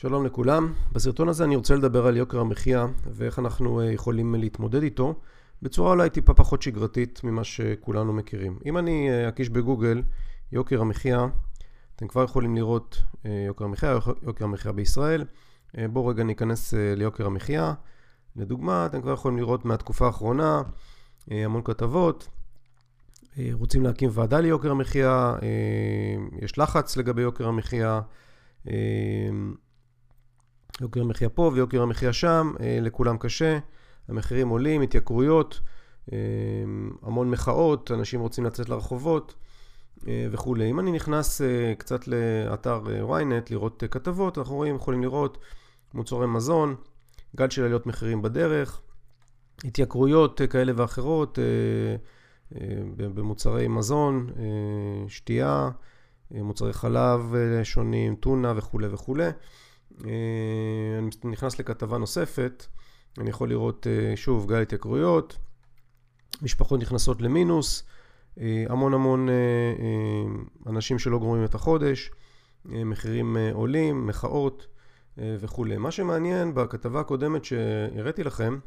שלום לכולם. בסרטון הזה אני רוצה לדבר על יוקר המחיה ואיך אנחנו אה, יכולים להתמודד איתו בצורה אולי טיפה פחות שגרתית ממה שכולנו מכירים. אם אני אה, אקיש בגוגל יוקר המחיה, אתם כבר יכולים לראות אה, יוקר המחיה, יוקר המחיה בישראל. בואו רגע ניכנס ליוקר המחיה. לדוגמה, אתם כבר יכולים לראות מהתקופה האחרונה המון כתבות. רוצים להקים ועדה ליוקר המחיה, יש לחץ לגבי יוקר המחיה. יוקר המחיה פה ויוקר המחיה שם, אה, לכולם קשה, המחירים עולים, התייקרויות, אה, המון מחאות, אנשים רוצים לצאת לרחובות אה, וכולי. אם אני נכנס קצת לאתר ynet לראות כתבות, אנחנו רואים, יכולים לראות מוצרי מזון, גל של עליות מחירים בדרך, התייקרויות כאלה ואחרות במוצרי מזון, שתייה, מוצרי חלב שונים, טונה וכולי וכולי. אה, אני נכנס לכתבה נוספת, אני יכול לראות אה, שוב גל התייקרויות, משפחות נכנסות למינוס, אה, המון המון אנשים שלא גומרים את החודש, מחירים עולים, מחאות וכולי. מה שמעניין בכתבה הקודמת שהראיתי לכם,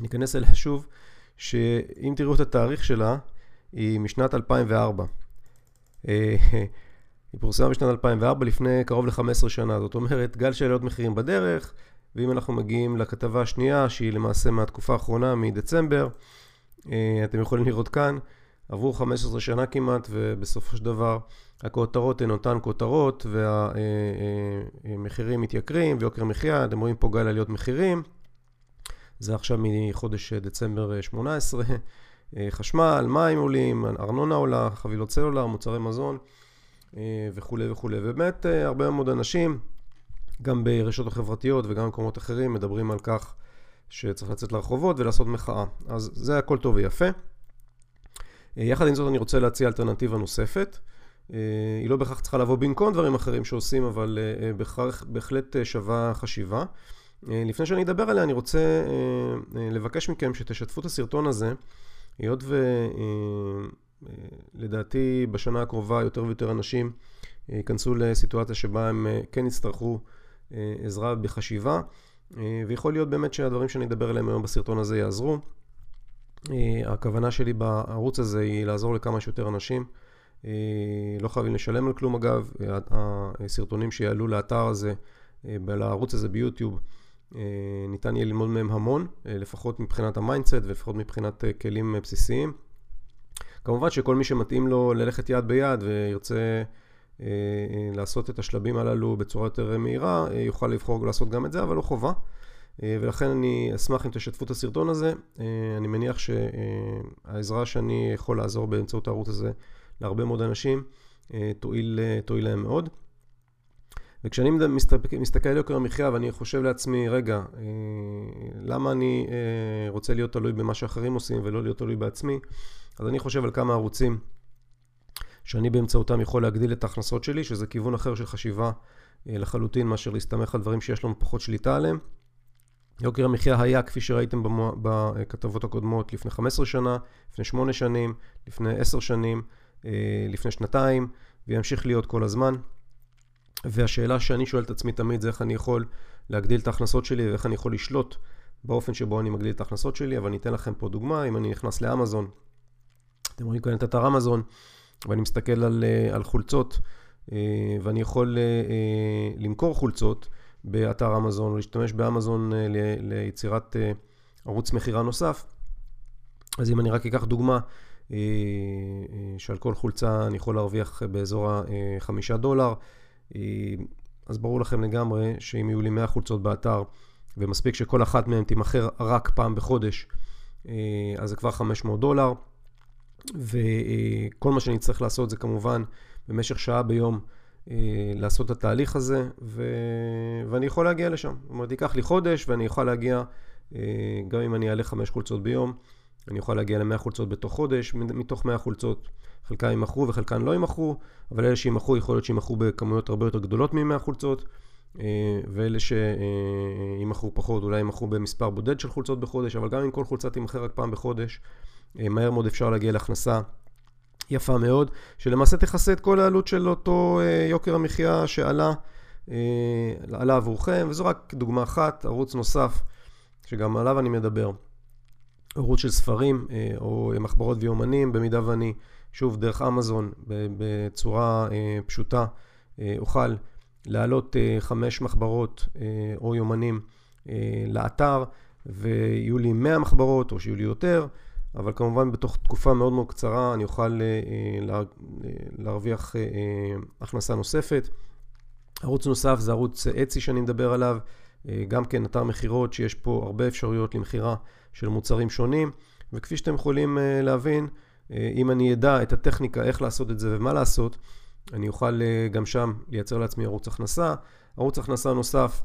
אני אכנס אליה שוב, שאם תראו את התאריך שלה, היא משנת 2004. היא פורסמה בשנת 2004 לפני קרוב ל-15 שנה, זאת אומרת גל של עליות מחירים בדרך, ואם אנחנו מגיעים לכתבה השנייה שהיא למעשה מהתקופה האחרונה, מדצמבר, אה, אתם יכולים לראות כאן, עברו 15 שנה כמעט ובסופו של דבר הכותרות הן אותן כותרות והמחירים אה, אה, מתייקרים ויוקר מחיה, אתם רואים פה גל עליות מחירים, זה עכשיו מחודש דצמבר 18, חשמל, מים עולים, ארנונה עולה, חבילות סלולר, מוצרי מזון וכולי וכולי. ובאמת אה, הרבה מאוד אנשים, גם ברשתות החברתיות וגם במקומות אחרים, מדברים על כך שצריך לצאת לרחובות ולעשות מחאה. אז זה הכל טוב ויפה. אה, יחד עם זאת אני רוצה להציע אלטרנטיבה נוספת. היא לא בהכרח צריכה לבוא במקום דברים אחרים שעושים, אבל בהחלט שווה חשיבה. לפני שאני אדבר עליה, אני רוצה לבקש מכם שתשתפו את הסרטון הזה, היות ו... לדעתי בשנה הקרובה יותר ויותר אנשים אה, ייכנסו לסיטואציה שבה הם אה, כן יצטרכו אה, עזרה בחשיבה ויכול להיות באמת שהדברים שאני אדבר עליהם היום בסרטון הזה יעזרו. הכוונה שלי בערוץ הזה היא לעזור לכמה שיותר אנשים. לא חייבים לשלם על כלום אגב, הסרטונים שיעלו לאתר הזה, לערוץ הזה ביוטיוב, ניתן יהיה ללמוד מהם המון, לפחות מבחינת ה mindset ולפחות מבחינת כלים בסיסיים. כמובן שכל מי שמתאים לו ללכת יד ביד וירצה אה, לעשות את השלבים הללו בצורה יותר מהירה, אה, יוכל לבחור לעשות גם את זה, אבל לא חובה. אה, ולכן אני אשמח אם תשתפו את הסרטון הזה. אני מניח שהעזרה שאני יכול לעזור באמצעות הערוץ הזה להרבה מאוד אנשים תועיל, תועיל להם מאוד. וכשאני מסתכל על יוקר המחיה ואני חושב לעצמי, רגע, אה, למה אני אה, רוצה להיות תלוי במה שאחרים עושים ולא להיות תלוי בעצמי? אז אני חושב על כמה ערוצים שאני באמצעותם יכול להגדיל את ההכנסות שלי, שזה כיוון אחר של חשיבה אה, לחלוטין מאשר להסתמך על דברים שיש לנו פחות שליטה עליהם. יוקר המחיה היה, כפי שראיתם בכתבות הקודמות, לפני 15 שנה, לפני 8 שנים, לפני 10 שנים, לפני שנתיים, וימשיך להיות כל הזמן. והשאלה שאני שואל את עצמי תמיד זה איך אני יכול להגדיל את ההכנסות שלי ואיך אני יכול לשלוט באופן שבו אני מגדיל את ההכנסות שלי, אבל אני אתן לכם פה דוגמה, אם אני נכנס לאמזון, אתם רואים כאן את אתר אמזון, ואני מסתכל על, אה, על חולצות, אה, ואני יכול אה, למכור חולצות באתר אמזון, או להשתמש באמזון ליצירת ערוץ מכירה נוסף. אז אם אני רק אקח דוגמה, שעל כל חולצה אני יכול להרוויח באזור ה-5 דולר, אז ברור לכם לגמרי שאם יהיו לי 100 חולצות באתר, ומספיק שכל אחת מהן תימכר רק פעם בחודש, אה, אז זה כבר 500 דולר. וכל מה שאני צריך לעשות זה כמובן במשך שעה ביום אה, לעשות את התהליך הזה, ו... ואני יכול להגיע לשם. זאת אומרת, ייקח לי חודש ואני יכול להגיע, אה, גם אם אני אעלה 5 חולצות ביום, אני יכול להגיע ל-100 חולצות בתוך חודש, מתוך 100 חולצות. חלקן יימכרו וחלקן לא יימכרו, אבל אלה שיימכרו יכול להיות שיימכרו בכמויות הרבה יותר גדולות מ-100 חולצות, אה, ואלה שיימכרו פחות אולי יימכרו במספר בודד של חולצות בחודש, אבל גם אם כל חולצה תימכר רק פעם בחודש, אה, מהר מאוד אפשר להגיע להכנסה יפה מאוד, שלמעשה תכסה את כל העלות של אותו אה, יוקר המחיה שעלה עלה עבורכם, וזו רק דוגמה אחת, ערוץ נוסף, שגם עליו אני מדבר, ערוץ של ספרים או מחברות ויומנים, במידה ואני, שוב, דרך אמזון, בצורה פשוטה, אוכל להעלות חמש מחברות או יומנים לאתר, ויהיו לי 100 מחברות או שיהיו לי יותר, אבל כמובן בתוך תקופה מאוד מאוד קצרה אני אוכל להרוויח הכנסה נוספת. ערוץ נוסף זה ערוץ אצי שאני מדבר עליו, גם כן אתר מכירות שיש פה הרבה אפשרויות למכירה של מוצרים שונים, וכפי שאתם יכולים להבין, אם אני אדע את הטכניקה איך לעשות את זה ומה לעשות, אני אוכל גם שם לייצר לעצמי ערוץ הכנסה. ערוץ הכנסה נוסף,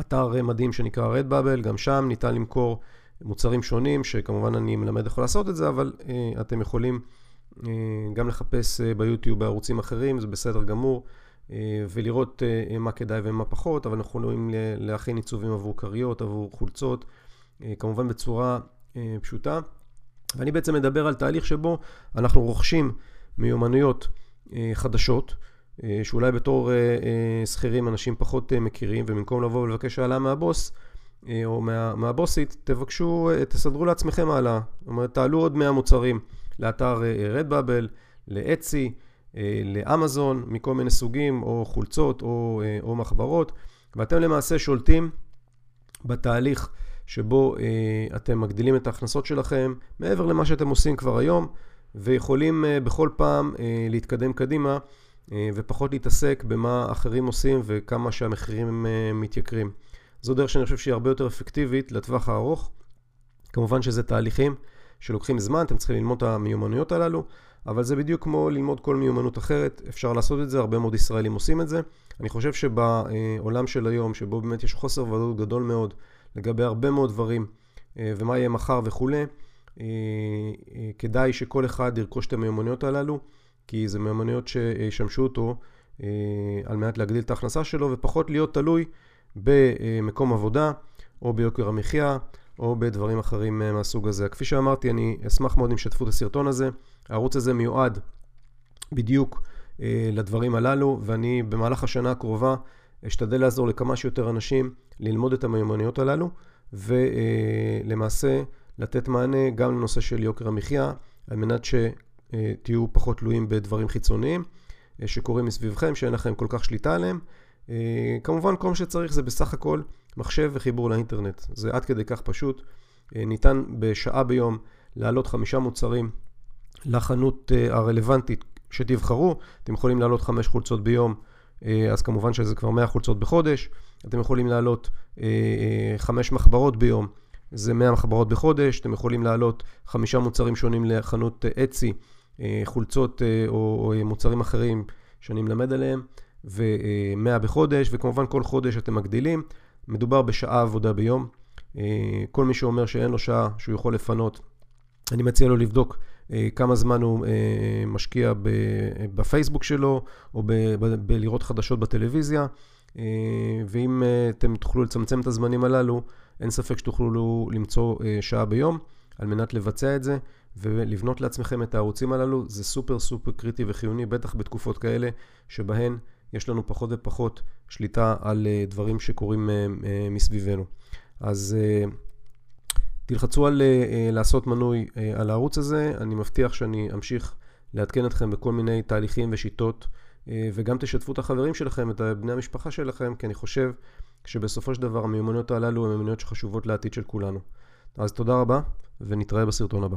אתר מדהים שנקרא Redbubble, גם שם ניתן למכור מוצרים שונים, שכמובן אני מלמד איך לעשות את זה, אבל אתם יכולים גם לחפש ביוטיוב בערוצים אחרים, זה בסדר גמור, ולראות uh, מה כדאי ומה פחות, אבל אנחנו יכולים להכין עיצובים עבור כריות, עבור חולצות, uh, כמובן בצורה פשוטה. ואני בעצם מדבר על תהליך שבו אנחנו רוכשים מיומנויות חדשות, שאולי בתור שכירים אנשים פחות מכירים, ובמקום לבוא ולבקש העלאה מהבוס, או מה, מהבוסית, תבקשו, תסדרו לעצמכם העלאה. זאת אומרת, תעלו עוד 100 מוצרים לאתר רדבאבל, לאצי, לאמזון, מכל מיני סוגים, או חולצות, או, או מחברות, ואתם למעשה שולטים בתהליך שבו אתם מגדילים את ההכנסות שלכם, מעבר למה שאתם עושים כבר היום, ויכולים בכל פעם להתקדם קדימה. ופחות להתעסק במה אחרים עושים וכמה שהמחירים מתייקרים. זו דרך שאני חושב שהיא הרבה יותר אפקטיבית לטווח הארוך. כמובן שזה תהליכים שלוקחים זמן, אתם צריכים ללמוד את המיומנויות הללו, אבל זה בדיוק כמו ללמוד כל מיומנות אחרת, אפשר לעשות את זה, הרבה מאוד ישראלים עושים את זה. אני חושב שבעולם של היום, שבו באמת יש חוסר ודאות גדול מאוד לגבי הרבה מאוד דברים, ומה יהיה מחר וכולי, כדאי שכל אחד ירכוש את המיומנויות הללו. כי זה מיומנויות שישמשו אותו אה, על מנת להגדיל את ההכנסה שלו ופחות להיות תלוי במקום עבודה או ביוקר המחיה או בדברים אחרים אה, מהסוג הזה. כפי שאמרתי, אני אשמח מאוד אם שתפו את הסרטון הזה. הערוץ הזה מיועד בדיוק אה, לדברים הללו ואני במהלך השנה הקרובה אשתדל לעזור לכמה שיותר אנשים ללמוד את המיומנויות הללו ולמעשה לתת מענה גם לנושא של יוקר המחיה על מנת ש... אה, פחות תלויים בדברים חיצוניים אה, שקורים מסביבכם, שאין לכם כל כך שליטה עליהם. אה, כמובן, כל מה שצריך זה בסך הכל מחשב וחיבור לאינטרנט. זה עד כדי כך פשוט. ניתן בשעה ביום להעלות חמישה מוצרים לחנות הרלוונטית שתבחרו. אתם יכולים להעלות חמש חולצות ביום, אז כמובן שזה כבר 100 חולצות בחודש. אתם יכולים להעלות חמש מחברות ביום, זה 100 מחברות בחודש. אתם יכולים להעלות חמישה מוצרים שונים לחנות אצי. אה, חולצות אה, או מוצרים אחרים שאני מלמד עליהם, ו-100 בחודש, וכמובן כל חודש אתם מגדילים. מדובר בשעה עבודה ביום. אה, כל מי שאומר שאין לו שעה שהוא יכול לפנות, אני מציע לו לבדוק כמה זמן הוא משקיע בפייסבוק שלו, או בלראות חדשות בטלוויזיה. ואם אתם תוכלו לצמצם את הזמנים הללו, אין ספק שתוכלו למצוא שעה ביום על מנת לבצע את זה. ולבנות לעצמכם את הערוצים הללו זה סופר סופר קריטי וחיוני, בטח בתקופות כאלה שבהן יש לנו פחות ופחות שליטה על אה, דברים שקורים אה, אה, מסביבנו. אז תלחצו על לעשות מנוי על הערוץ הזה, אני מבטיח שאני אמשיך לעדכן אתכם בכל מיני תהליכים ושיטות, וגם תשתפו את החברים שלכם, את בני המשפחה שלכם, כי אני חושב שבסופו של דבר המיומנויות הללו הן מיומנויות שחשובות לעתיד של כולנו. אז תודה רבה, ונתראה בסרטון הבא.